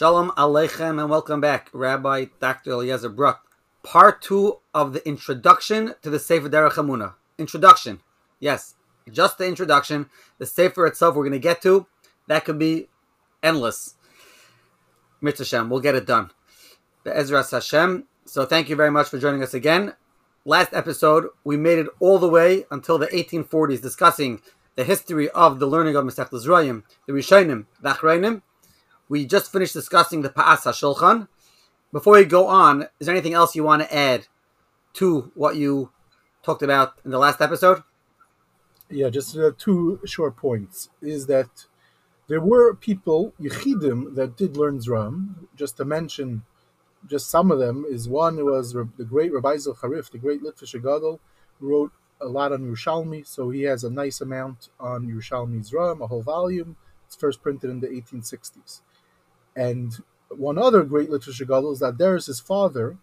Shalom Aleichem and welcome back, Rabbi Dr. Eliezer Bruck. Part two of the introduction to the Sefer Derech Emunah. Introduction. Yes, just the introduction. The Sefer itself we're going to get to. That could be endless. Mitzvah we'll get it done. The Ezra Hashem. So thank you very much for joining us again. Last episode, we made it all the way until the 1840s, discussing the history of the learning of Masech Zrayim, the Rishonim, the Achrayim. We just finished discussing the Pa'as HaShulchan. Before we go on, is there anything else you want to add to what you talked about in the last episode? Yeah, just uh, two short points. Is that there were people, Yechidim, that did learn Zram. Just to mention just some of them, is one was the great Rabbi Harif, the great Litvish Gadol, wrote a lot on Yerushalmi, so he has a nice amount on Yerushalmi Zram, a whole volume. It's first printed in the 1860s. And one other great literature gadol is that there is his father,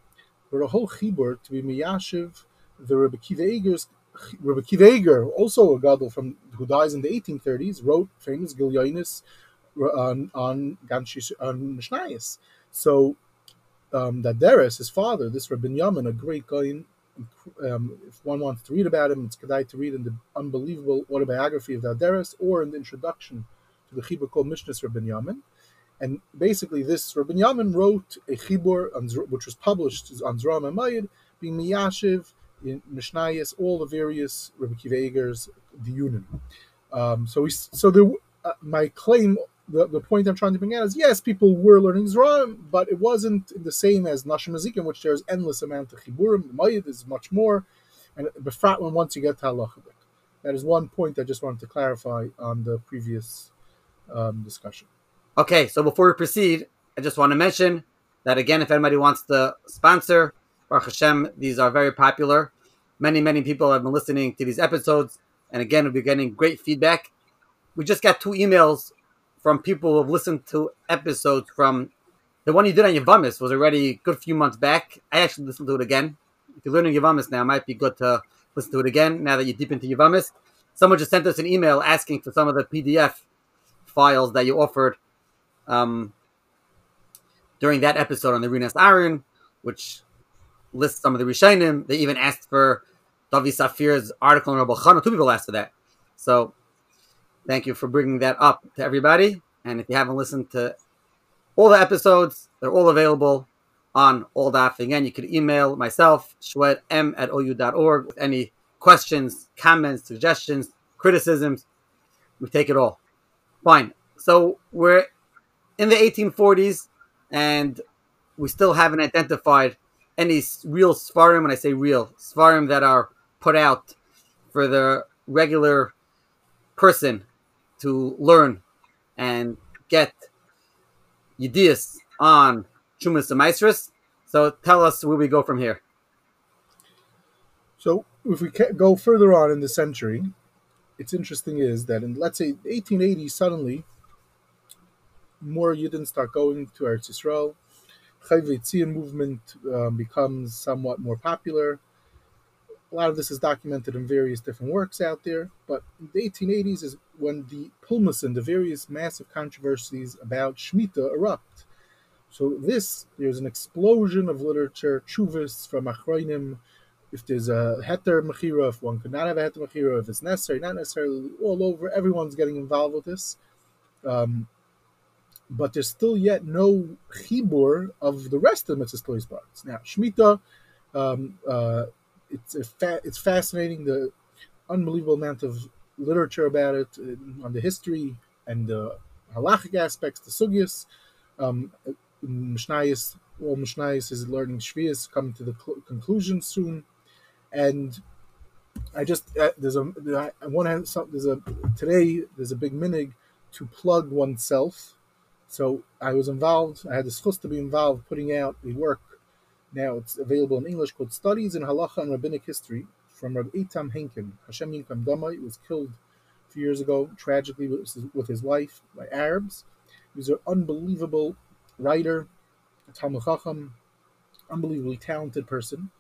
wrote a whole chibur to be miyashiv, the Rebbe Kiva Eger's Rebbe Kiva Eger, also a gadol from who dies in the 1830s, wrote famous Gilyonis on on Ganshi on Mishnayis. So um, that Deres, his father, this Rabbi Yamin, a great guy. Um, if one wants to read about him, it's good to read in the unbelievable autobiography of Daderis or in the introduction to the Chibur called Mishnah Rabbi Yamin. And basically, this Rabbi Yamin wrote a chibur, which was published on Zram and Mayid, being Miyashiv, in Mishnayos, all the various Rabbi Kiva Eger's Diyunim. Um, so, we, so there, uh, my claim, the, the point I'm trying to bring out is yes, people were learning Zram, but it wasn't the same as Nashim in which there's endless amount of chiburim. Mayid is much more, and Befrat when once you get to halacha. That is one point I just wanted to clarify on the previous um, discussion. Okay, so before we proceed, I just want to mention that again, if anybody wants to sponsor, Baruch Hashem, these are very popular. Many, many people have been listening to these episodes, and again, we'll be getting great feedback. We just got two emails from people who have listened to episodes from the one you did on Yavamis was already a good few months back. I actually listened to it again. If you're learning Yavamis now, it might be good to listen to it again now that you're deep into Yavamis. Someone just sent us an email asking for some of the PDF files that you offered um, during that episode on the Rinas Aaron, which lists some of the Rishonim. They even asked for Davi Safir's article in Rabbi Chana. Two people asked for that. So thank you for bringing that up to everybody. And if you haven't listened to all the episodes, they're all available on all that. Again, you could email myself, m at ou.org, with any questions, comments, suggestions, criticisms. We take it all. Fine. So we're in the 1840s, and we still haven't identified any real Svarim, when I say real, Svarim that are put out for the regular person to learn and get Yedias on Chumas and Maestris. So tell us where we go from here. So if we go further on in the century, it's interesting is that in let's say 1880 suddenly more Yidden start going to Eretz Yisrael. Chayv movement um, becomes somewhat more popular. A lot of this is documented in various different works out there, but the 1880s is when the Pulmusin, the various massive controversies about Shemitah erupt. So this, there's an explosion of literature, chuvas from Achroinim, if there's a heter mechira, if one could not have a heter mechira, if it's necessary, not necessarily, all over, everyone's getting involved with this. Um, but there's still yet no chibur of the rest of the mitzvah parts. Now, Shemitah, um, uh, it's fa- it's fascinating the unbelievable amount of literature about it uh, on the history and the halachic aspects, the sugyas. Um, Mishnayis, all Mishnayis is learning Shvias, coming to the cl- conclusion soon, and I just uh, there's a I want to there's a today there's a big minig to plug oneself so I was involved. I had the schus to be involved putting out a work. Now it's available in English called Studies in Halacha and Rabbinic History from Rabbi Eitam Henkin. Hashem Yinkam Dama. He was killed a few years ago, tragically, with his wife by Arabs. He was an unbelievable writer, a Talmud Chacham, unbelievably talented person,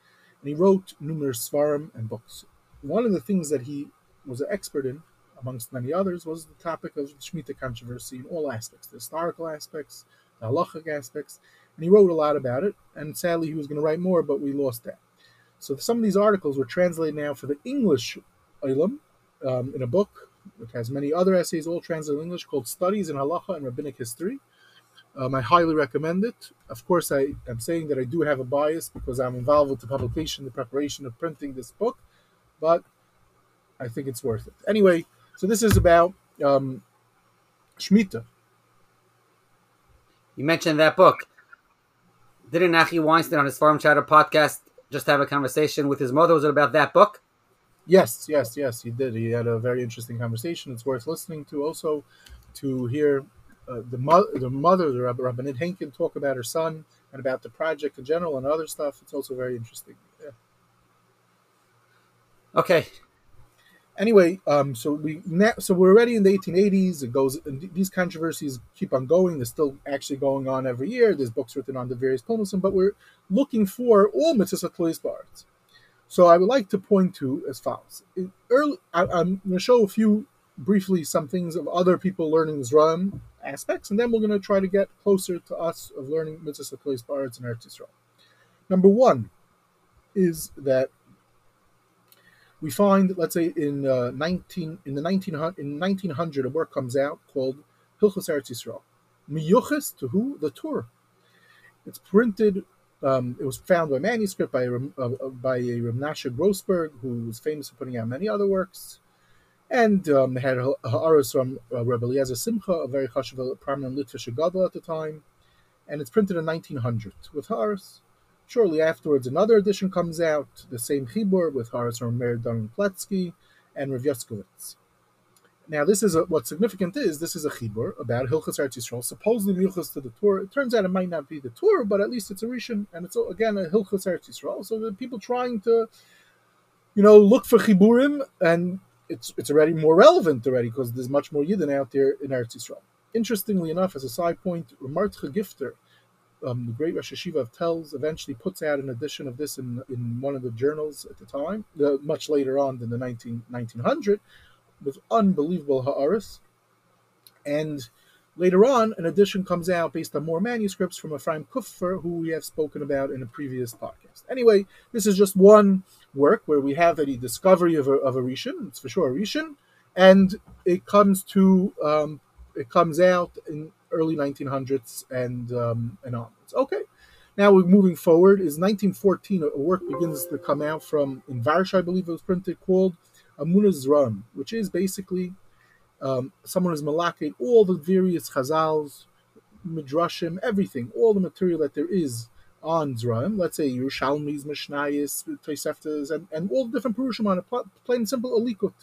and he wrote numerous svarim and books. One of the things that he was an expert in amongst many others, was the topic of the Shemitah controversy in all aspects, the historical aspects, the halachic aspects, and he wrote a lot about it. And sadly, he was going to write more, but we lost that. So some of these articles were translated now for the English Ilam um, in a book. which has many other essays, all translated in English, called Studies in Halacha and Rabbinic History. Um, I highly recommend it. Of course, I am saying that I do have a bias because I'm involved with the publication, the preparation of printing this book, but I think it's worth it. Anyway, so this is about um, Shemitah. You mentioned that book. Didn't Nachi Weinstein on his Forum Chatter podcast just have a conversation with his mother? Was it about that book? Yes, yes, yes, he did. He had a very interesting conversation. It's worth listening to also to hear uh, the, mo- the mother, the Rabbi Rabbanit Henkin, talk about her son and about the project in general and other stuff. It's also very interesting. Yeah. Okay. Anyway, um, so we so we're already in the 1880s. It goes. These controversies keep on going. They're still actually going on every year. There's books written on the various Talmudim, but we're looking for all mitzvah bards. So I would like to point to as follows. In early, I, am going to show a few briefly some things of other people learning Zram aspects, and then we're going to try to get closer to us of learning mitzvah bards and Eretz Yisrael. Number one is that we find, let's say, in uh, 19 in the 1900 in 1900, a work comes out called Hilchos Eretz Yisrael, miyuches to who the Tur. It's printed. Um, it was found by manuscript by uh, uh, by a Ramnasha Grossberg, who was famous for putting out many other works, and um, had ha'aras from uh, Rebbe Eliezer Simcha, a very chashuv, prominent Litvish gadol at the time, and it's printed in 1900 with ha'aras. Shortly afterwards, another edition comes out, the same Chibur with Horace Meir Dan Plotzki and Rav. Now, this is a, what's significant is this is a Chibur about Hilchas Eretz Yisrael, supposedly Milchas to the Tur. It turns out it might not be the Tur, but at least it's a Rishon, and it's again a Hilchas Eretz Yisrael. So the people trying to, you know, look for Chiburim, and it's it's already more relevant already because there's much more Yidden out there in Eretz Yisrael. Interestingly enough, as a side point, Martcha Gifter, um, the great Rosh Hashiva of Telz eventually puts out an edition of this in, in one of the journals at the time, uh, much later on than the 19, 1900, with unbelievable ha'aris. And later on, an edition comes out based on more manuscripts from Ephraim Kupfer, who we have spoken about in a previous podcast. Anyway, this is just one work where we have a discovery of a, of a Rishon, it's for sure a Rishon, and it comes to um, it comes out in early 1900s and um, and onwards. Okay, now we're moving forward. Is 1914 a work begins to come out from in Varsh, I believe it was printed, called Amunah Rum, which is basically um, someone who's malakate all the various chazals, midrashim, everything, all the material that there is on Zraim. Let's say Yerushalmis, Mishnayis, Toseftas, and, and all the different Purushim on it, plain and simple alikut.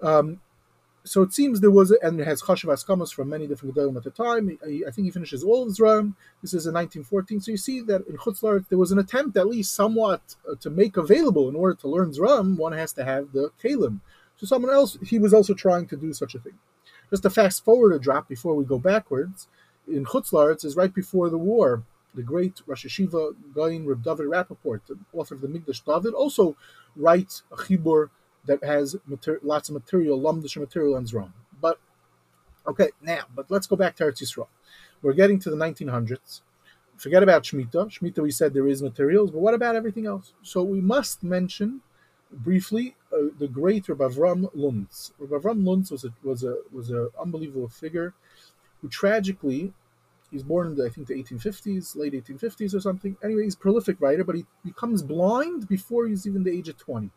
Um, so it seems there was, and it has Chashav Askamas from many different Gedolim at the time. I, I, think he finishes all of his Ram. This is in 1914. So you see that in Chutzlar, there was an attempt, at least somewhat, uh, to make available in order to learn Zram, one has to have the Kalim. So someone else, he was also trying to do such a thing. Just to fast forward a drop before we go backwards, in Chutzlar, is right before the war. The great Rosh Hashiva Gain Reb David Rappaport, the author of the Mikdash David, also writes a chibur that has mater- lots of material, lumdish material and Zram. But okay, now, but let's go back to Eretz Yisrael. We're getting to the 1900s. Forget about Shemitah. Shemitah, we said there is materials, but what about everything else? So we must mention briefly uh, the great Rabbi Avram Luntz. Rabbi Avram Luntz was a was a was an unbelievable figure who tragically he's born in the, I think the 1850s, late 1850s or something. Anyway, he's prolific writer, but he becomes blind before he's even the age of 20.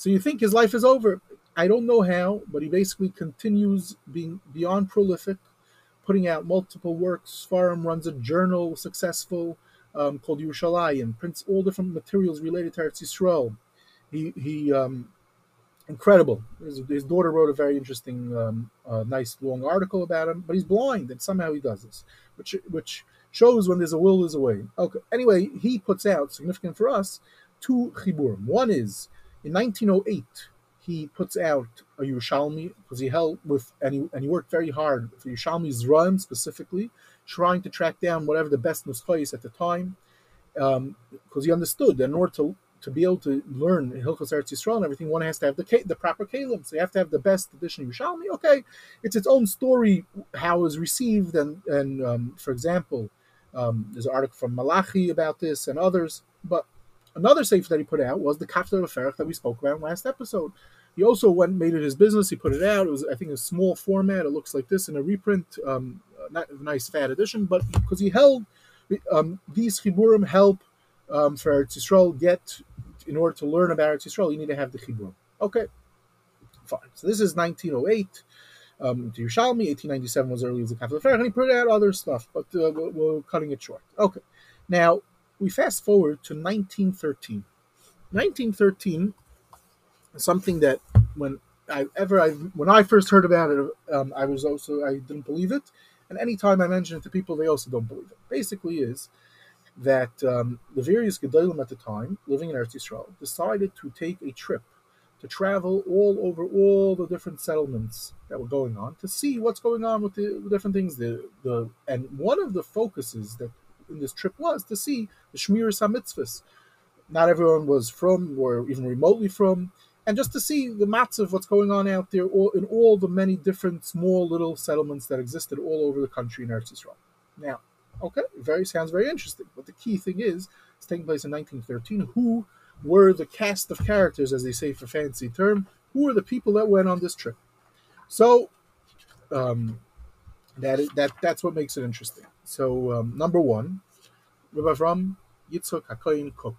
So you think his life is over. I don't know how, but he basically continues being beyond prolific, putting out multiple works. Farum runs a journal, successful, um, called Yerushalayim, prints all different materials related to Eretz Yisrael. He, he um, incredible. His, his, daughter wrote a very interesting, um, uh, nice long article about him, but he's blind, and somehow he does this, which which shows when there's a will, there's a way. Okay. Anyway, he puts out significant for us two chiburim. One is in 1908, he puts out a Yerushalmi because he helped with and he, and he worked very hard for Yerushalmi's run specifically, trying to track down whatever the best is at the time, because um, he understood that in order to to be able to learn Hilchos Eretz Yisrael and everything, one has to have the the proper kalim. So you have to have the best edition of Yerushalmi. Okay, it's its own story how it was received, and and um, for example, um, there's an article from Malachi about this and others. But another safe that he put out was the Kaftar Ferach that we spoke about last episode. He also went made it his business. He put it out. It was I think a small format. It looks like this in a reprint, um, not a nice fat edition, but because he held um, these chiburim help um, for Eretz Yisrael get in order to learn about Eretz Yisrael, you need to have the chiburim. Okay, fine. So this is 1908. Um, to Yerushalmi, 1897 was early as the capital fair, and he put out other stuff, but uh, we're, we're cutting it short. Okay, now we fast forward to 1913. 1913, something that when I ever I when I first heard about it, um, I was also I didn't believe it, and anytime I mention it to people, they also don't believe it. Basically, is that um, the various gedolim at the time living in Eretz Yisrael decided to take a trip to travel all over all the different settlements that were going on to see what's going on with the different things. The the and one of the focuses that in this trip was to see the Shmiras HaMitzvahs. Not everyone was from or even remotely from, and just to see the mats of what's going on out there all, in all the many different small little settlements that existed all over the country in Eretz Israel. Now, okay, very sounds very interesting, but the key thing is it's taking place in 1913. Who were the cast of characters, as they say for fancy term, who were the people that went on this trip. So um, that is, that that's what makes it interesting. So um, number one, Rabbi Avram Yitzchak Hakoyin Kook.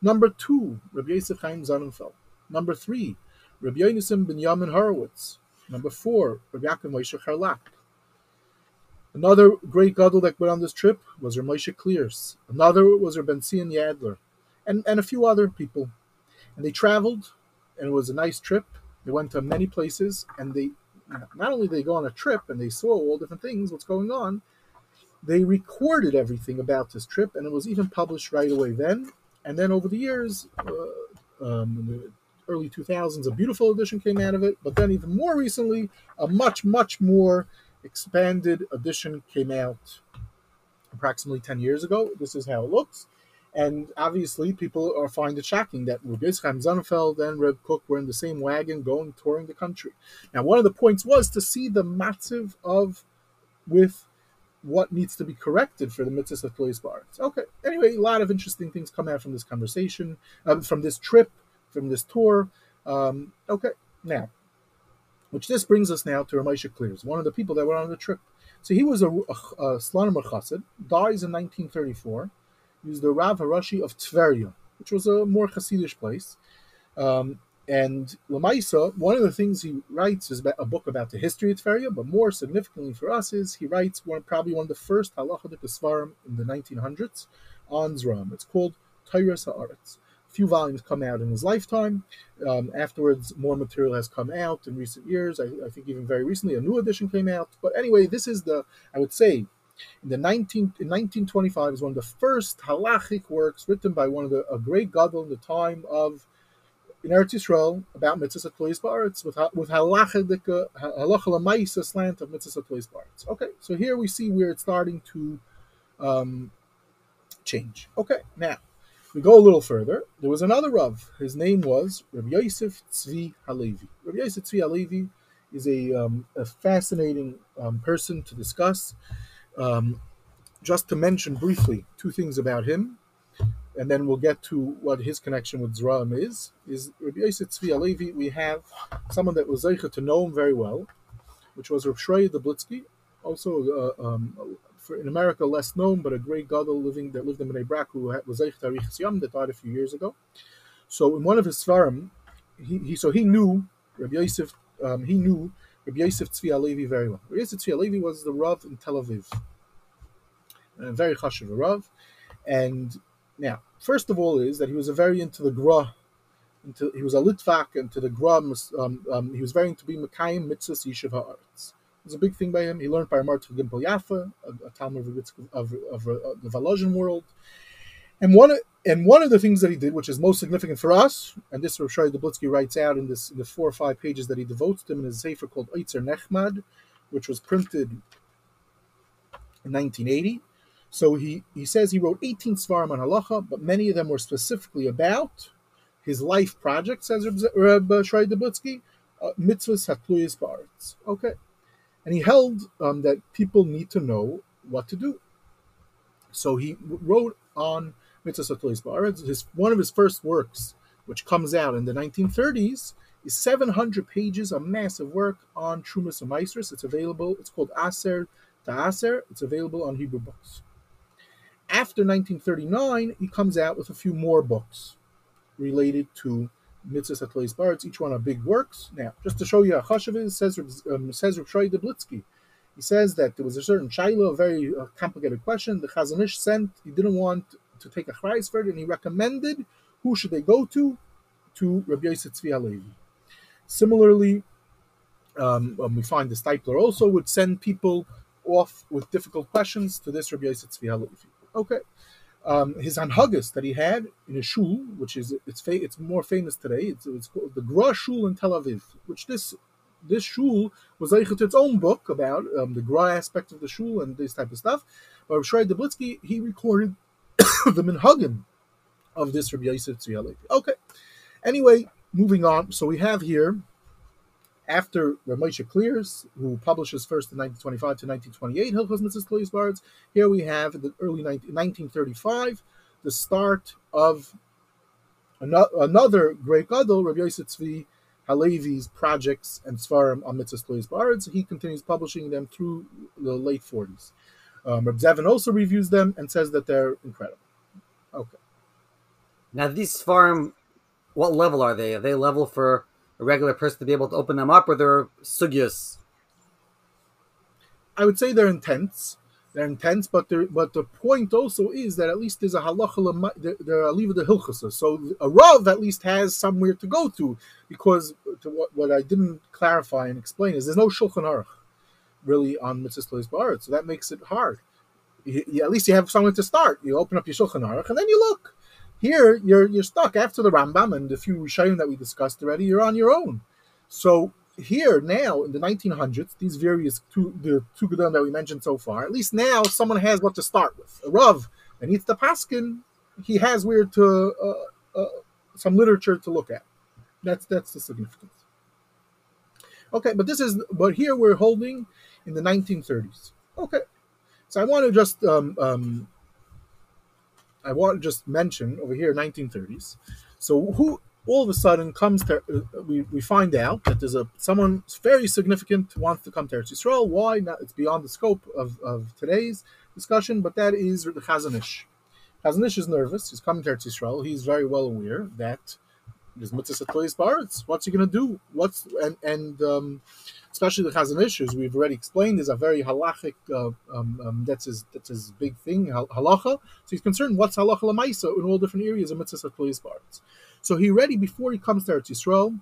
Number two, Rabbi Yosef Chaim Sonnenfeld. Number three, Rabbi Yonasim Ben Yamin Horowitz. Number four, Rabbi Yaakov Moshe Charlak. Another great gadol that went on this trip was Rabbi Moshe Kleres. Another was Rabbi Benzion Yadler and, and a few other people. And they traveled, and it was a nice trip. They went to many places, and they not only did they go on a trip and they saw all different things, what's going on, they recorded everything about this trip, and it was even published right away then. And then over the years, uh, um, the early 2000s, a beautiful edition came out of it. But then, even more recently, a much, much more expanded edition came out approximately 10 years ago. This is how it looks. And obviously, people are find it shocking that Reb Yitzchak and Reb Kook were in the same wagon going touring the country. Now, one of the points was to see the matziv of with what needs to be corrected for the mitzvah of Tlois Baritz. Okay. Anyway, a lot of interesting things come out from this conversation, um, from this trip, from this tour. Um, okay. Now, which this brings us now to Ramesha Kleres, one of the people that went on the trip. So he was a, a, a Chassid, dies in 1934 he was the Rav Harashi of Tveria, which was a more Hasidish place. Um, and Lamaisa, one of the things he writes is about a book about the history of Tveria, but more significantly for us is he writes one probably one of the first halachic svarim in the 1900s on Zram. It's called Tyrus Haaretz. A few volumes come out in his lifetime. Um, afterwards, more material has come out in recent years. I, I think even very recently, a new edition came out. But anyway, this is the I would say in the 19, in 1925 is one of the first halachic works written by one of the a great gadol in the time of in Eretz Yisrael about mitzvahs atlois ba'aretz with with halacha lamaisa slant of mitzvahs atlois ba'aretz. Okay, so here we see where it's starting to um, change. Okay, now we go a little further. There was another Rav. His name was Rabbi Yosef Tzvi Halevi. Rabbi Yosef Tzvi Halevi is a, um, a fascinating um, person to discuss. Um, just to mention briefly two things about him, and then we'll get to what his connection with Zram is. Is Rabbi Yosef Tzvi Halevi? We have someone that was zeicha to know him very well, which was Rav Shrei Deblitzky, also uh, um, in America less known, but a great gadol living that lived in Bnei Brak who was zeicha Tarich Yom that died a few years ago. So in one of his svarim, he, he so he knew Rabbi Yosef. Um, he knew Rabbi Yosef Tzvi Halevi very well. Rabbi Yosef Tzvi Halevi was the Rav in Tel Aviv, a very chashuv Rav. And now, first of all, is that he was a very into the Gra, into, he was a Litvak into the Gra. Um, um, he was very into being Mekayim Mitzvahs Yishuv Haaretz. It was a big thing by him. He learned by Martin Gimpel Yafa, a, a Talmud of, of, of, of the Volozhin world. And one and one of the things that he did, which is most significant for us, and this Rav Shai Deblitzky writes out in this in the four or five pages that he devotes to him in his sefer called Eitzer Nechmad, which was printed in 1980. So he, he says he wrote 18 Svarim on halacha, but many of them were specifically about his life project, says Reb Shrei Deblitzky, uh, mitzvahs hatluyas ba'aretz. Okay. And he held um, that people need to know what to do. So he wrote on mitzvahs hatluyas ba'aretz. His, one of his first works, which comes out in the 1930s, is 700 pages, a massive work on Trumas and Meisters. It's available. It's called Aser Ta'aser. It's available on Hebrew books. After 1939, he comes out with a few more books related to mitzvahs at atleis bards. Each one are big works. Now, just to show you how chashav is, says um, says Deblitzky. He says that there was a certain shaila, a very uh, complicated question. The Chazon Ish sent. He didn't want to take a it, and he recommended who should they go to? To Rabbi Yosef Tzvi Halevi. Similarly, um, um, we find the Steipler also would send people off with difficult questions to this Rabbi Yosef Tzvi Halevi. Okay. Um, his Anhagas that he had in a shul, which is it's fa- it's more famous today. It's, it's called the Gra Shul in Tel Aviv, which this this shul was like its own book about um, the Gra aspect of the shul and this type of stuff. But Shrei Deblitzky he recorded the minhagim of this Rabbi Yosef Tzvi Okay. Anyway, moving on. So we have here after Ramosha Kleres, who publishes first in 1925 to 1928, Hilchos Mitzvahs Klois Bards, here we have in the early 19, 1935 the start of another great gadol, Rabbi Yosef Tzvi Halevi's projects and svarim on Mitzvahs Klois Bards. He continues publishing them through the late 40s. Um, Zevin also reviews them and says that they're incredible. Okay. Now these svarim, what level are they? Are they level for a regular person to be able to open them up, or they're sugyas? I would say they're intense. They're intense, but but the point also is that at least there's a halacha they're a leave the hilchasa. So a rav at least has somewhere to go to, because to what, what I didn't clarify and explain is there's no shulchan aruch really on mitzvahs barat, so that makes it hard. You, you, at least you have somewhere to start. You open up your shulchan aruch and then you look. Here, you're you're stuck after the Rambam and the few Rishayim that we discussed already. You're on your own. So here now in the 1900s, these various two the two Gedolim that we mentioned so far, at least now someone has what to start with. A Rav and it's the Paskin, he has where to uh, uh, some literature to look at. That's that's the significance. Okay, but this is but here we're holding in the 1930s. Okay, so I want to just um, um, I want to just mention over here, 1930s. So who all of a sudden comes to uh, we, we find out that there's a someone very significant wants to come to Eretz Yisrael. Why? Not, it's beyond the scope of, of today's discussion, but that is the Chazon Ish. Chazanish is nervous. He's coming to Eretz Yisrael. He's very well aware that there's mitzvah bards. What's he going to do? What's and and um, especially the Chazon Ish, as we've already explained, is a very halachic. Uh, um, um, that's his that's his big thing, halacha. So he's concerned what's halacha lamaisa in all different areas of mitzvahs mitzvah bards. So he ready before he comes to Eretz Yisrael.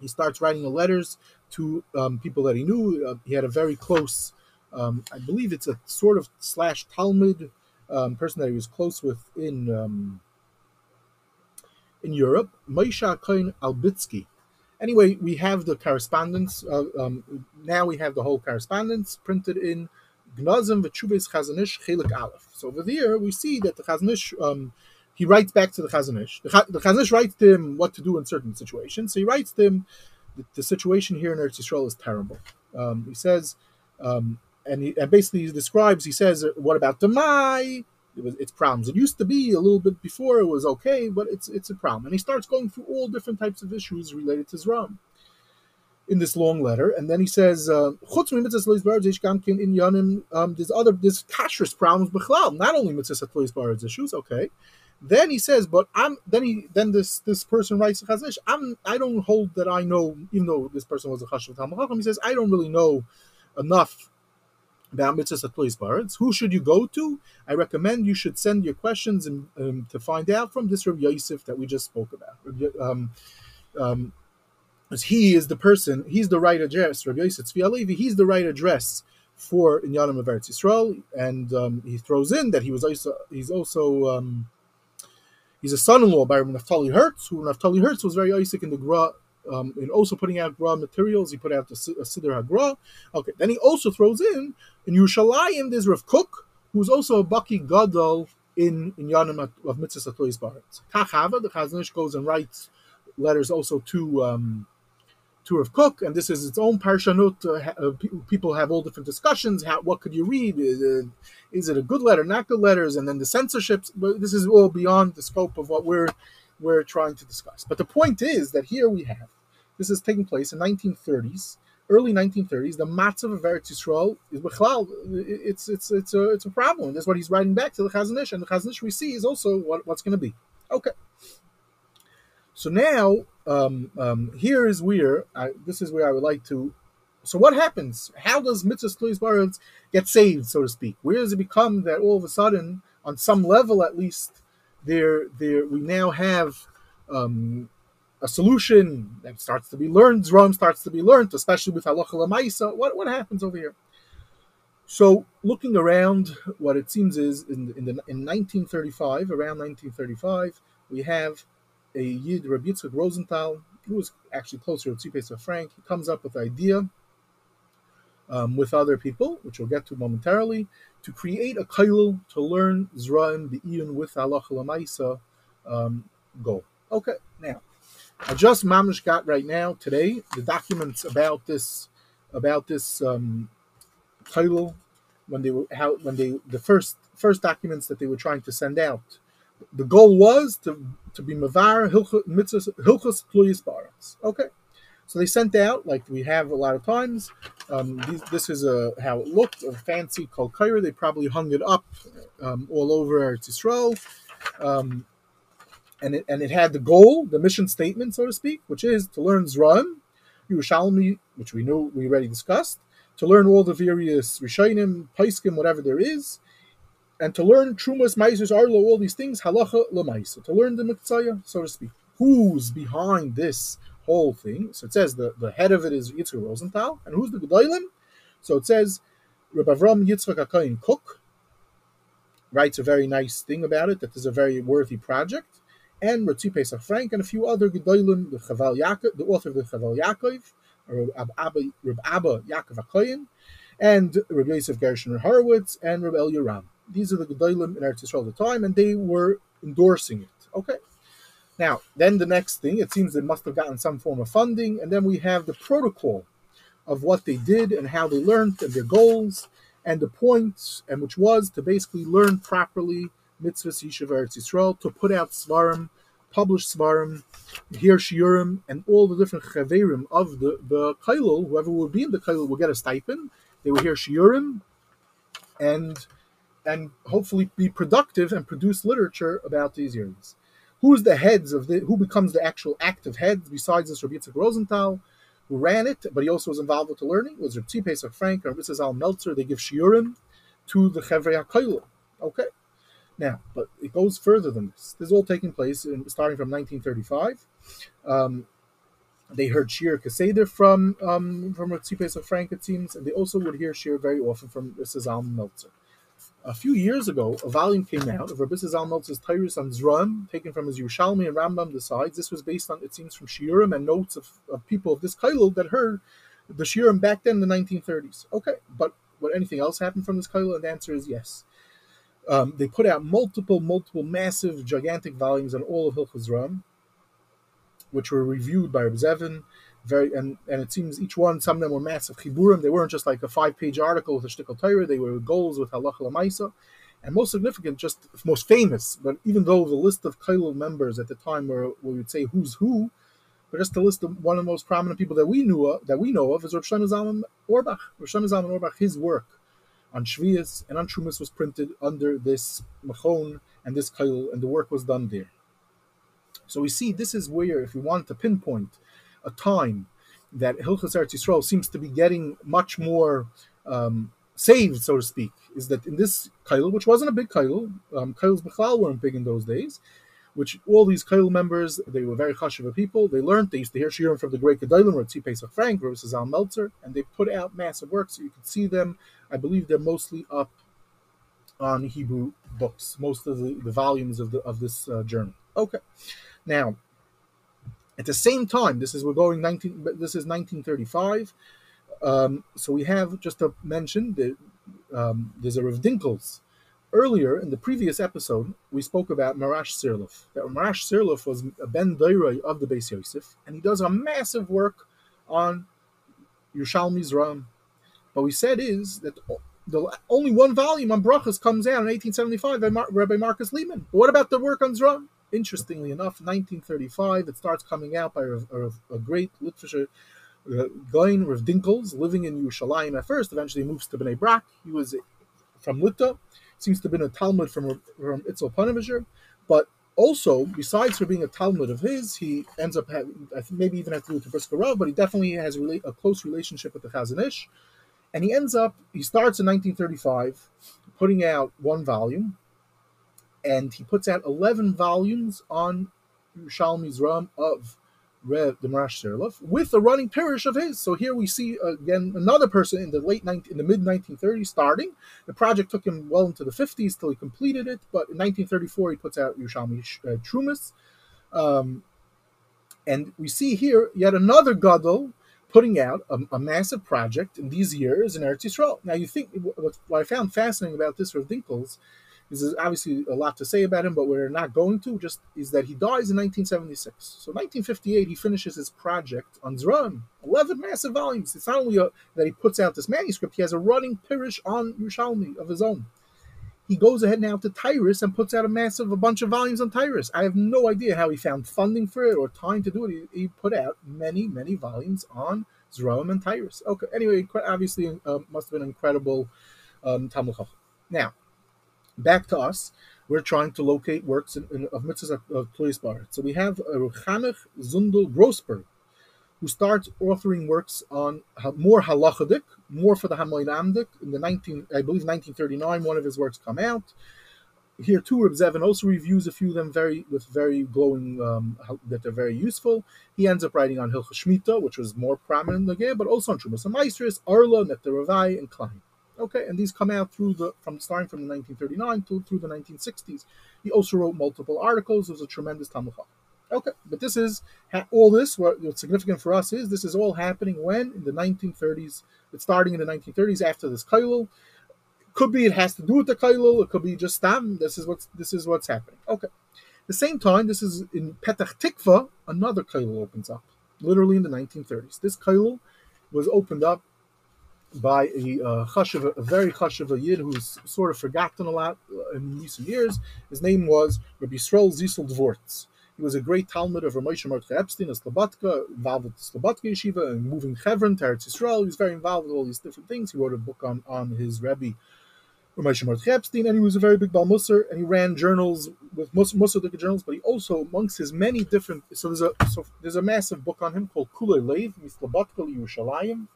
He starts writing the letters to um, people that he knew. Uh, he had a very close, um, I believe it's a sort of slash Talmud um, person that he was close with in um, in Europe, Moshe Cohen Albitsky. Anyway, we have the correspondence. Uh, um, now we have the whole correspondence printed in Gnazim V'Chubes Chazon Ish Chelik Aleph. So over there, we see that the Chazon Ish, um, he writes back to the Chazon Ish. The, the Chazon Ish writes to him what to do in certain situations. So he writes to him, the, the situation here in Eretz Yisrael is terrible. Um, he says, um, and, he, and basically he describes, he says, what about the Mai? It was its problems. It used to be a little bit before it was okay, but it's it's a problem. And he starts going through all different types of issues related to Zram in this long letter, and then he says, uh, um, "There's other there's kashrus problems b'chlal, not only mitzvahs bards issues." Okay, then he says, "But I'm." Then he then this this person writes Chazish. I'm I don't hold that I know, even though this person was a chashuv talmud He says, "I don't really know enough about mitzvahs atlois bards. Who should you go to? I recommend you should send your questions and, um, to find out from this Rabbi Yosef that we just spoke about. Um, um, he is the person, he's the right address, Rabbi Yosef Tzvi he's the right address for Inyanim of Eretz Yisrael, and um, he throws in that he was also, he's also, um, he's a son-in-law by Naftali Hertz, who Naftali Hertz was very Isaac in the Gra um, and also putting out raw materials. He put out the Siddur HaGra. Okay, then he also throws in in Yerushalayim. There's Rav Kook, who's also a Baki Gadol in in Yanim of Mitzvah Satois Baritz. Kachava, the Chazon Ish goes and writes letters also to um, to Rav Kook, and this is its own parshanut. Uh, uh, people have all different discussions. How, what could you read? Is it, is it a good letter, not good letters? And then the censorships. But this is all beyond the scope of what we're we're trying to discuss. But the point is that here we have this is taking place in 1930s, early 1930s. The matzah of Eretz Yisrael is bechlal. It's it's it's a it's a problem. That's what he's writing back to the Chazon Ish, and the Chazon Ish we see is also what, what's going to be. Okay. So now um, um, here is where I, this is where I would like to. So what happens? How does mitzvah Tluis get saved, so to speak? Where does it become that all of a sudden, on some level at least, there there we now have um, a solution that starts to be learned. Zrom starts to be learned, especially with halacha lamaisa. What what happens over here? So looking around, what it seems is in in, the, in 1935, around 1935, we have a Yid, Rabbi Yitzchak Rosenthal, who was actually closer to Tzipes Frank. He comes up with the idea um, with other people, which we'll get to momentarily, to create a kailul to learn Zraim Be'iyun with Allah Lamaisa um, goal. Okay, now I just mamish got right now today the documents about this about this um, kailul when they were how when they the first first documents that they were trying to send out. The goal was to to be mavar hilchos pluyis baras. Okay, so they sent out like we have a lot of times. Um, these, this is a, how it looked, a fancy kol They probably hung it up um, all over Eretz Yisrael. Um, and it, and it had the goal, the mission statement, so to speak, which is to learn Zram, Yerushalmi, which we know we already discussed, to learn all the various Rishonim, Paiskim, whatever there is, and to learn Trumas, Meisers, Arlo, all these things, Halacha, Lamaisa, to learn the Mitzvah, so to speak. Who's behind this whole thing? So it says the, the head of it is Yitzchak Rosenthal, and who's the Gedolim? So it says Rabbi Avram Yitzchak Akayin Kook writes a very nice thing about it, that is a very worthy project, and Ratzi Pesach Frank and a few other Gedolim, the Chaval Yaakov, the author of the Chaval Yaakov, Rab Abba, Rab Yaakov Akayin, and Rabbi Yosef Gershon Horowitz, and Rabbi El Yoram. These are the Gedolim in Eretz Yisrael at the time, and they were endorsing it. Okay. Now, then the next thing, it seems they must have gotten some form of funding, and then we have the protocol of what they did and how they learned and their goals and the points, and which was to basically learn properly mitzvahs yishuv Eretz Yisrael, to put out svarim, publish svarim, hear shiurim, and all the different chaverim of the the kailul. Whoever would be in the kailul will get a stipend. They will hear shiurim, and and hopefully be productive and produce literature about these areas. Who's the heads of the who becomes the actual active heads besides this Rabbi Yitzchak Rosenthal, who ran it, but he also was involved with the learning, was Rabbi Pesach Frank and Mrs. Al Meltzer. They give shiurim to the Chevrei HaKoil. Okay. Now, but it goes further than this. This is all taking place in, starting from 1935. Um, they heard Shir Kaseder from um, from Rabbi Pesach Frank, it seems, and they also would hear Shir very often from Mrs. Al Meltzer a few years ago, a volume came out of Rabbi Zal Meltz's Tyrus on Zram, taken from his Yerushalmi and Rambam decides. This was based on, it seems, from Shiurim and notes of, of people of this Kailul that heard the Shiurim back then in the 1930s. Okay, but what anything else happened from this Kailul? And the answer is yes. Um, they put out multiple, multiple, massive, gigantic volumes on all of Hilchos Zram, which were reviewed by Reb Zevin, very and and it seems each one some of them were massive chiburim. They weren't just like a five page article with a shtickle Torah. They were goals with halacha lamaisa, and most significant, just most famous. But even though the list of kailul members at the time were we would say who's who, but just to list one of the most prominent people that we knew of, that we know of is Shlomo Zalman. Rav Shlomo Zalman Auerbach, his work on Shvius and on Trumas was printed under this machon and this kailul, and the work was done there. So we see this is where, if we want to pinpoint a time that Hilchas Eretz Yisrael seems to be getting much more um, saved, so to speak, is that in this kail, which wasn't a big kail, um, kails b'chlal weren't big in those days, which all these kail members, they were very chashiva people. They learned, they used to hear shiurim from the great Gedolim, or Tzipes Pesach Frank, or Al Meltzer, and they put out massive works. So you can see them. I believe they're mostly up on Hebrew books, most of the, the volumes of the of this uh, journal. Okay, now at the same time, this is we're going 19. This is 1935. Um, so we have just to mention that um, there's a Rav Dinkels earlier in the previous episode, we spoke about Marash Sirluf. That Marash Sirluf was a Ben Doiroi of the Beis Yosef, and he does a massive work on Yerushalmi's Ram. But we said is that the only one volume on Brachas comes out in 1875 by Mar- Rabbi Marcus Lehman. But what about the work on Zram? Interestingly enough, 1935, it starts coming out by a, a, great Litvisher uh, Goin Rav Dinkels, living in Yerushalayim at first, eventually moves to Bnei Brak. He was from Lutta, seems to have been a Talmud from, from Itzel Panevisher, but also, besides for being a Talmud of his, he ends up having, I think maybe even have to do with Brisker Rav, but he definitely has a, a close relationship with the Chazon Ish. And he ends up, he starts in 1935 putting out one volume, and he puts out 11 volumes on Yerushalmi's Ram of Rev Marash Serlov with a running parish of his. So here we see again another person in the late 19, in the mid 1930s starting. The project took him well into the 50s till he completed it, but in 1934 he puts out Yerushalmi uh, Trumas. Um, and we see here yet another Gadol putting out a, a, massive project in these years in Eretz Yisrael. Now, you think what, what I found fascinating about this Rav Dinkels is there's obviously a lot to say about him, but we're not going to. Just is that he dies in 1976. So 1958, he finishes his project on Zram, 11 massive volumes. It's not only a, that he puts out this manuscript; he has a running pirish on Yerushalmi of his own. He goes ahead now to Tyrus and puts out a massive, a bunch of volumes on Tyrus. I have no idea how he found funding for it or time to do it. He, he put out many, many volumes on Zram and Tyrus. Okay, anyway, obviously, uh, must have been incredible um, Now, back to us, we're trying to locate works in, in, of mitzvahs of Tlois So we have Ruchanech Zundel Grossberg, who starts authoring works on more halachadik, more for the Hamoed Amdik. In the 19, I believe 1939, one of his works come out. Here too, Reb Zevin also reviews a few of them very with very glowing um, that they're very useful. He ends up writing on Hilchah Shmita, which was more prominent in the again, but also on Trumas and Maestris, Arla, Nectar and Klein. Okay, and these come out through the from starting from the 1939 to through the 1960s. He also wrote multiple articles. It was a tremendous Talmud Okay, but this is all this. What, what's significant for us is this is all happening when in the 1930s. It's starting in the 1930s after this kailul. Could be it has to do with the kailul. It could be just stam. This is what's this is what's happening. Okay. The same time, this is in Petach Tikva. Another kailul opens up, literally in the 1930s. This kailul was opened up by a uh, a very chashiv yid who's sort of forgotten a lot in recent years. His name was Rabbi Yisrael Zisel Devoritz. He was a great Talmud of Ramosha Mordechai Epstein, a Slobodka, involved with the Slobodka Yeshiva and moving Chevron to Eretz Yisrael. He was very involved with all these different things. He wrote a book on, on his Rebbe, Ramosha Mordechai Epstein, and he was a very big Bal Musar, and he ran journals with Musar journals, but he also, amongst his many different, so there's a so there's a massive book on him called Kulei Leiv, Mislobodka Yerushalayim.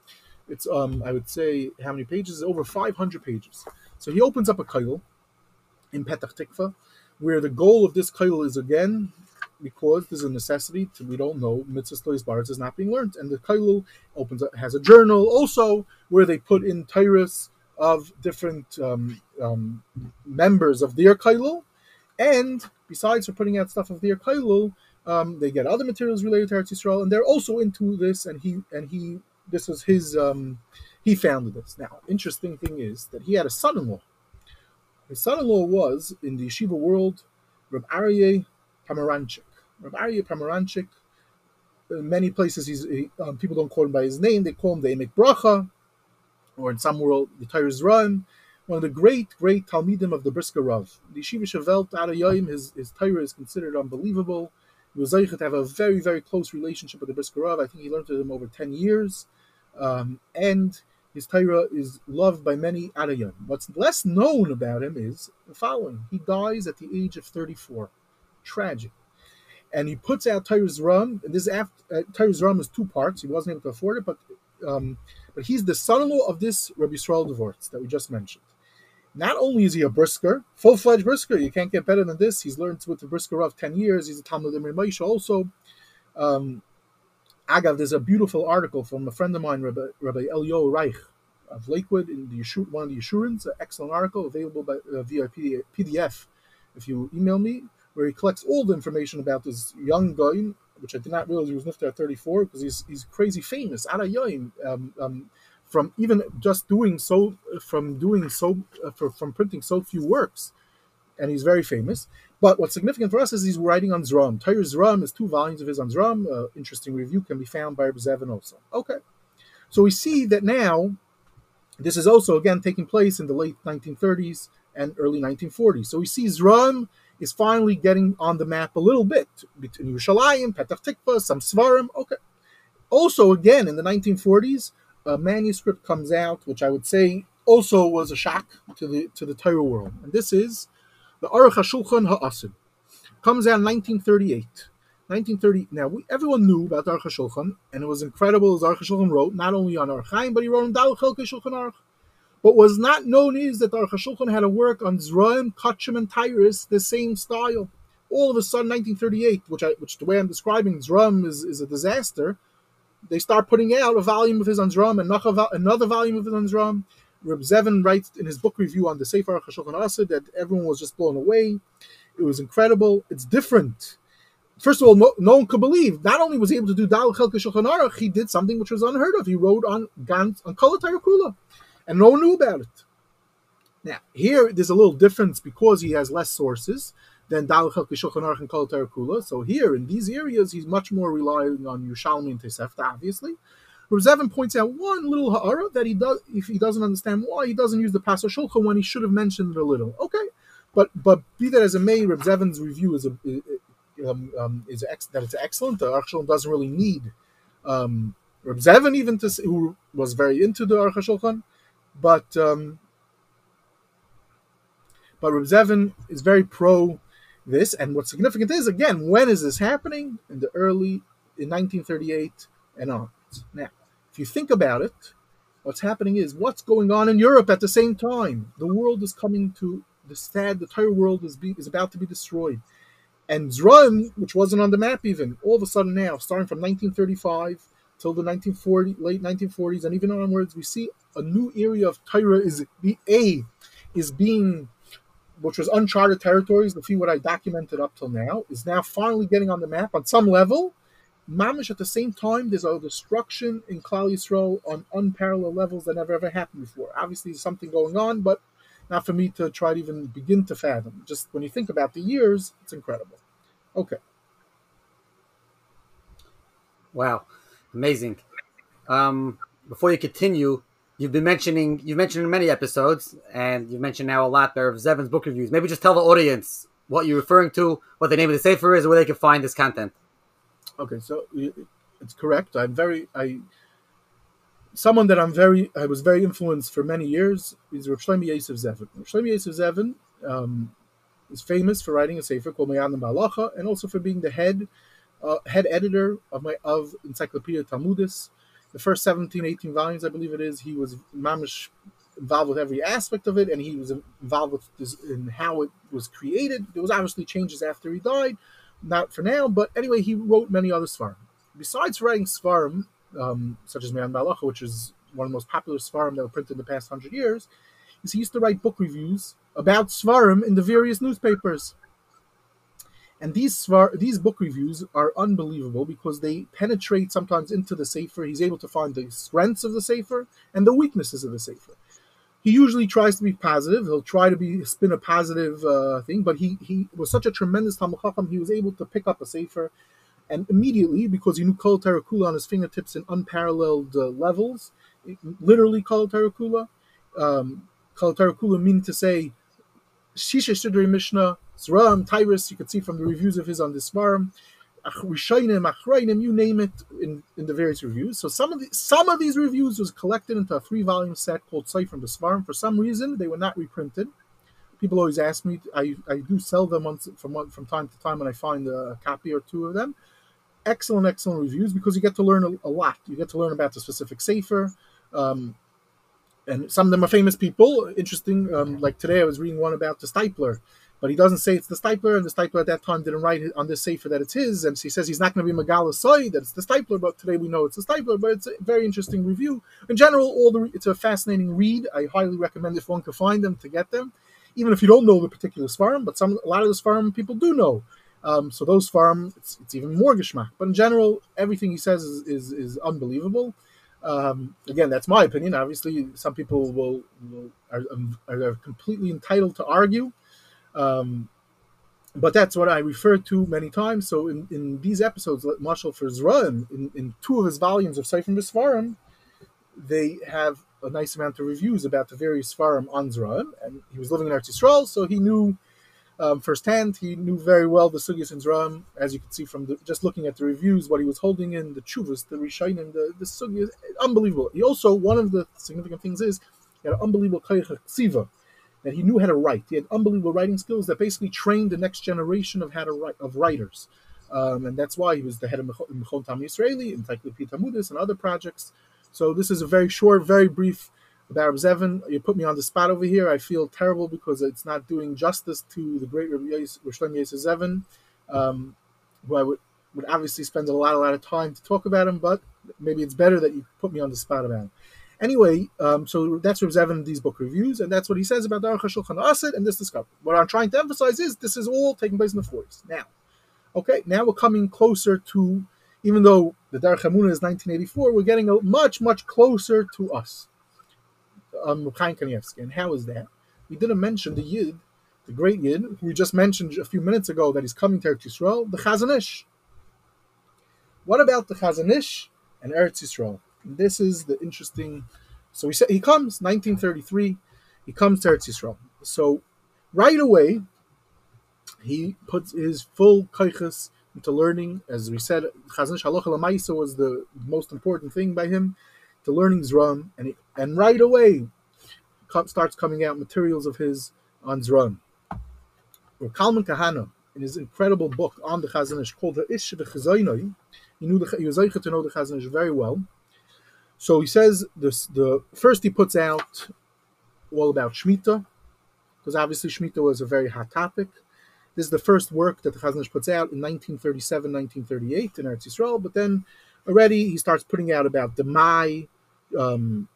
It's um I would say how many pages? Over 500 pages. So he opens up a kail in Petach Tikva, where the goal of this kail is again because there's a necessity to we don't know mitzvah baritz is not being learned, and the kail opens up has a journal also where they put in tyrus of different um, um, members of their kailul, and besides for putting out stuff of their kailul, um, they get other materials related to Eretz Yisrael, and they're also into this. And he and he this was his um, he founded this. Now, interesting thing is that he had a son-in-law. His son-in-law was in the yeshiva world, Reb Aryeh Pomeranzik. Reb Aryeh Pomeranzik. In many places, he's he, um, people don't call him by his name; they call him the Emek Bracha, or in some world, the Torah's Run. One of the great, great Talmidim of the Brisker Rav. The Yeshiva Shavelt Arayoim, his his Torah is considered unbelievable. Was to have a very, very close relationship with the Brisker Rav. I think he learned to him over 10 years. Um, and his Torah is loved by many Arayim. What's less known about him is the following. He dies at the age of 34. Tragic. And he puts out Torah's Rum, and this after uh, Rum is two parts. He wasn't able to afford it, but um, but he's the son-in-law of this Rabbi Yisrael Devoritz that we just mentioned. Not only is he a brisker, full-fledged brisker, you can't get better than this. He's learned with the brisker of 10 years. He's a Talmud Moshe also. Um, Agav, there's a beautiful article from a friend of mine, Rabbi, Rabbi Elio Reich of Lakewood, in the Yeshur, one of the Yeshurans, an excellent article available by, uh, via PDF if you email me, where he collects all the information about this young guy, which I did not realize he was Niftar at 34 because he's, he's crazy famous, Arayoim, um, um, from even just doing so from doing so uh, for, from printing so few works, and he's very famous. But what's significant for us is he's writing on Zram. Torah Zram is two volumes of his on Zram. Uh, interesting review can be found by Zevin also. Okay, so we see that now this is also again taking place in the late 1930s and early 1940s. So we see Zram is finally getting on the map a little bit between Yerushalayim, Petach Tikva, some Svarim. Okay. Also, again in the 1940s, a manuscript comes out, which I would say also was a shock to the to the Torah world, and this is the Aruch HaShulchan HaAsid. Comes out in 1938. 1930. Now, we, everyone knew about Aruch HaShulchan, and it was incredible as Aruch HaShulchan wrote, not only on Orach Chaim, but he wrote on Dal Chelke Shulchan Aruch. What was not known is that Aruch HaShulchan had a work on Zraim, Kachim, and Tyrus, the same style. All of a sudden, 1938, which I, which the way I'm describing Zraim is, is a disaster, they start putting out a volume of his Zraim and another volume of his on Zraim. Reb Zevin writes in his book review on the Sefer HaShulchan Asid that everyone was just blown away. It was incredible. It's different. First of all, no, no one could believe. Not only was he able to do Dal Chelke Shulchan Aruch, he did something which was unheard of. He wrote on Gans on Kol Kula, and no one knew about it. Now here, there's a little difference because he has less sources than Dal Shulchan and Kol Kula. So here, in these areas, he's much more relying on Yerushalmi and Tosefta, obviously. Zevin points out one little ha'ara that he does if he doesn't understand why he doesn't use the Pe'as HaShulchan when he should have mentioned it a little. Okay, but but be that as it may, Reb Zevin's review is a um, um, is ex- that it's excellent. The Aruch Shulchan doesn't really need um, Reb Zevin even to who was very into the Aruch Shulchan, but um, but Reb Zevin is very pro this. And what's significant is again, when is this happening? In the early in 1938 and on. Now, if you think about it, what's happening is what's going on in Europe at the same time. The world is coming to the sad, the entire world is be, is about to be destroyed. And Zraim, which wasn't on the map even, all of a sudden now, starting from 1935 till the 1940 late 1940s and even onwards, we see a new area of Torah is the A is being which was uncharted territories, the few what I documented up till now, is now finally getting on the map on some level Mamish at the same time, there's a destruction in Klal Yisrael on unparalleled levels that never ever happened before. Obviously, there's something going on, but not for me to try to even begin to fathom. Just when you think about the years, it's incredible. Okay. Wow, amazing. Um, before you continue, you've been mentioning you've mentioned in many episodes, and you've mentioned now a lot there of Zevin's book reviews. Maybe just tell the audience what you're referring to, what the name of the sefer is, where they can find this content. Okay, so it's correct. I'm very I someone that I'm very I was very influenced for many years is Rav Shlomo Yosef Zevin. Rav Shlomo Yosef Zevin um, is famous for writing a sefer called Mayanim Balacha and also for being the head uh, head editor of my of Encyclopedia Talmudis. The first 17, 18 volumes, I believe it is, he was mamish involved with every aspect of it, and he was involved with this, in how it was created. There was obviously changes after he died, not for now, but anyway, he wrote many other Svarim. Besides writing Svarim, um, such as Man Malacha, which is one of the most popular Svarim that were printed in the past hundred years, is he used to write book reviews about Svarim in the various newspapers. And these these book reviews are unbelievable because they penetrate sometimes into the Sefer. He's able to find the strengths of the Sefer and the weaknesses of the Sefer he usually tries to be positive. He'll try to be spin a positive uh, thing, but he he was such a tremendous Talmud Chacham. He was able to pick up a sefer, and immediately because he knew Kol Terakula on his fingertips in unparalleled uh, levels, literally Kol Terakula. Um, Kol Terakula mean to say Shisha Sidri Mishnah, Zram, Tyrus. You could see from the reviews of his on this farm. Rishonim, Achrayim, you name it, in, in the various reviews. So some of the, some of these reviews was collected into a three volume set called Sefer Besvarim. For some reason, they were not reprinted. People always ask me. I, I do sell them once from from time to time when I find a copy or two of them. Excellent, excellent reviews because you get to learn a, a lot. You get to learn about the specific Sefer. Um, and some of them are famous people. Interesting. Um, like today, I was reading one about the Steipler but he doesn't say it's the Steipler, and the Steipler at that time didn't write on this safer that it's his, and so he says he's not going to be Megala that it's the Steipler, but today we know it's the Steipler, but it's a very interesting review. In general, all the it's a fascinating read. I highly recommend if one can find them to get them, even if you don't know the particular farm, but some a lot of the farm people do know. Um, so those farm, it's, it's even more geschmack. But in general, everything he says is, is, is unbelievable. Um, again, that's my opinion. Obviously, some people will, will are, um, are, completely entitled to argue, um, but that's what I refer to many times. So in, in these episodes, Marshall for Zraim, in, in two of his volumes of Sefer Misvarim, they have a nice amount of reviews about the various Svarim on Zraim, and he was living in Eretz so he knew um, firsthand. He knew very well the Sugyas and Zram, as you can see from the, just looking at the reviews, what he was holding in, the Chuvas, the Rishonim, the, the Sugyas, unbelievable. He also, one of the significant things is, he had an unbelievable Kayach Ksiva, that he knew how to write. He had unbelievable writing skills that basically trained the next generation of how to write, of writers. Um, and that's why he was the head of Mechon Tam Yisraeli, Encyclopedia Talmudis, and other projects. So this is a very short, very brief about Zevin. You put me on the spot over here. I feel terrible because it's not doing justice to the great Rabbi Shlomo Yosef Zevin, um, who I would, would obviously spend a lot, a lot of time to talk about him, but maybe it's better that you put me on the spot about him. Anyway, um, so that's Rav Zevin these book reviews, and that's what he says about the Aruch HaShulchan Asid and this discovery. What I'm trying to emphasize is this is all taking place in the 40s. Now, okay, now we're coming closer to, even though the Derech Emunah is 1984, we're getting a much, much closer to us um, Chaim Kanievsky. And how is that? We didn't mention the Yid, the great Yid, who we just mentioned a few minutes ago that he's coming to Eretz Yisrael, the Chazon Ish. What about the Chazon Ish and Eretz Yisrael? And this is the interesting. So he said he comes 1933. He comes to Eretz Yisrael. So right away, he puts his full kaiches into learning. As we said, Chazon Ish Halacha Lamaisa was the most important thing by him to learning Zram, and he, and right away starts coming out materials of his on Zram. Or Kalman Kahana, in his incredible book on the Chazon Ish called the Ish V'Chazaynoi, he knew the, he was to know the Chazon Ish very well. So he says this, the first he puts out all about Shemitah, because obviously Shemitah was a very hot topic. This is the first work that the Chazon Ish puts out in 1937, 1938 in Eretz Yisrael, but then already he starts putting out about the Mai, um,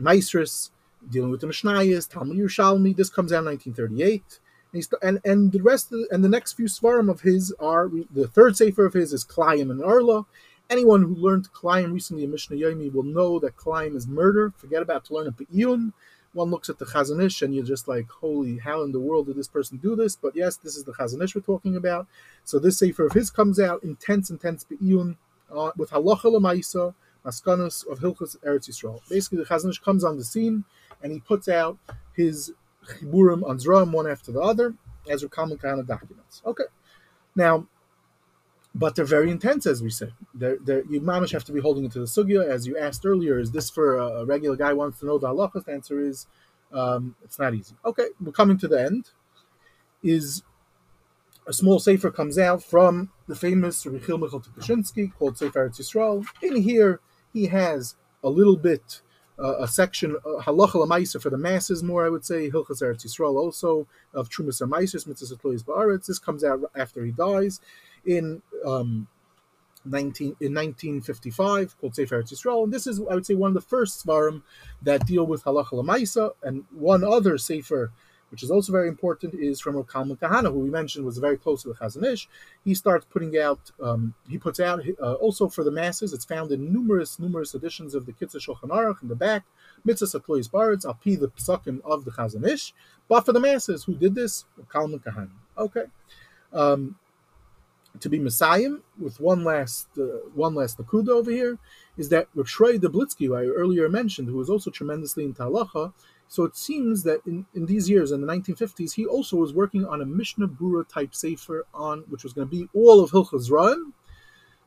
Maestris, dealing with the Mishnayos, Talmud Yerushalmi. This comes out in 1938. And, and, and the rest the, and the next few svarim of his are the third sefer of his is Klayim and Arla. Anyone who learned Klayim recently in Mishnah Yomi will know that Klayim is murder. Forget about to learn a Be'iyun. One looks at the Chazon Ish and you're just like, holy, how in the world did this person do this? But yes, this is the Chazon Ish we're talking about. So this sefer of his comes out intense, intense Be'iyun uh, with Halacha Lamaisa Maskanus of Hilchas Eretz Yisrael. Basically, the Chazon Ish comes on the scene and he puts out his chiburim on Zram one after the other, as common kind of documents. Okay, now, but they're very intense, as we said. They're, they're, you mamish have to be holding it to the sugya, as you asked earlier. Is this for a, a regular guy wants to know the halachas? The answer is um, it's not easy. Okay, we're coming to the end. Is a small sefer comes out from the famous Rabbi Chil Michal called Sefer Eretz Yisrael. In here, he has a little bit uh, a section uh, halacha lemaisa for the masses more I would say hilchas eretz yisrael also of trumas amaisis mitzvahs ba'aretz. This comes out after he dies in um, 19 in 1955 called Sefer Eretz Yisrael, and this is I would say one of the first svarim that deal with halacha lemaisa, and one other sefer which is also very important, is from Kalman Kahana, who we mentioned was very close to the Chazon Ish. He starts putting out, um, he puts out uh, also for the masses. It's found in numerous, numerous editions of the Kitzur Shulchan Aruch in the back, Mitzvah Satlois Baritz, Alpi the Psakim of the Chazon Ish. But for the masses, who did this? Kalman Kahana. Okay. Um, to be Messiah, with one last uh, one last nakuda over here, is that Rav Shrei Deblitzky, who I earlier mentioned, who was also tremendously into halacha, so it seems that in, in these years, in the 1950s, he also was working on a Mishnah Brura type sefer on which was going to be all of Hilchas.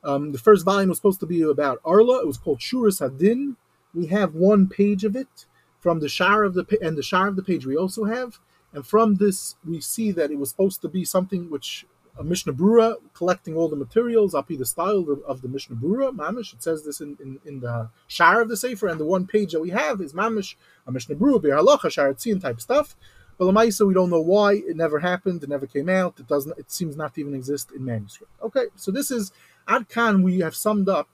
Um, the first volume was supposed to be about Arla. It was called Shuras Hadin. We have one page of it from the shar of the and the shar of the page we also have. And from this, we see that it was supposed to be something which a Mishnah Brura collecting all the materials, up the style of, of, the Mishnah Brura, Mamish. It says this in, in, in the Shar of the Sefer, and the one page that we have is Mamish, a Mishnah Brura, Biur Halacha, Shar type stuff. But Lamaisa, we don't know why it never happened, it never came out, it doesn't it seems not to even exist in manuscript. Okay, so this is Ad Khan, we have summed up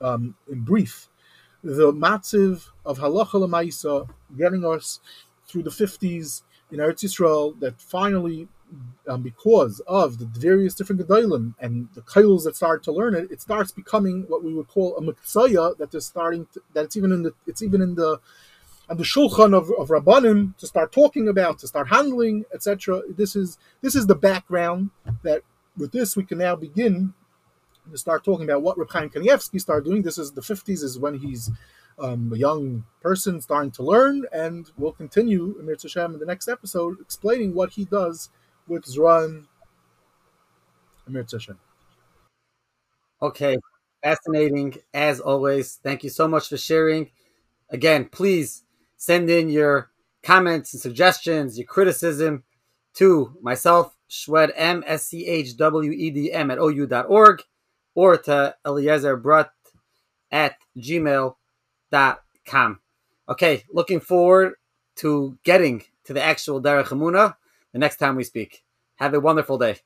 um, in brief the matziv of Halacha Lamaisa getting us through the 50s in Eretz Yisrael that finally um, because of the various different gedolim and the kailos that start to learn it, it starts becoming what we would call a mitzaya that is starting to, that it's even in the it's even in the and the shulchan of, of rabbanim to start talking about, to start handling, etc. This is this is the background that with this we can now begin to start talking about what Reb Chaim Kanievsky started doing. This is the 50s is when he's um, a young person starting to learn, and we'll continue Amir Hashem in the next episode explaining what he does with Zran Amir Hashem. Okay, fascinating as always. Thank you so much for sharing. Again, please send in your comments and suggestions, your criticism to myself, Shwed M S C H W E D M at OU.org or to Eliezer Brut at gmail.com. Okay, looking forward to getting to the actual Derech Emunah the next time we speak. Have a wonderful day.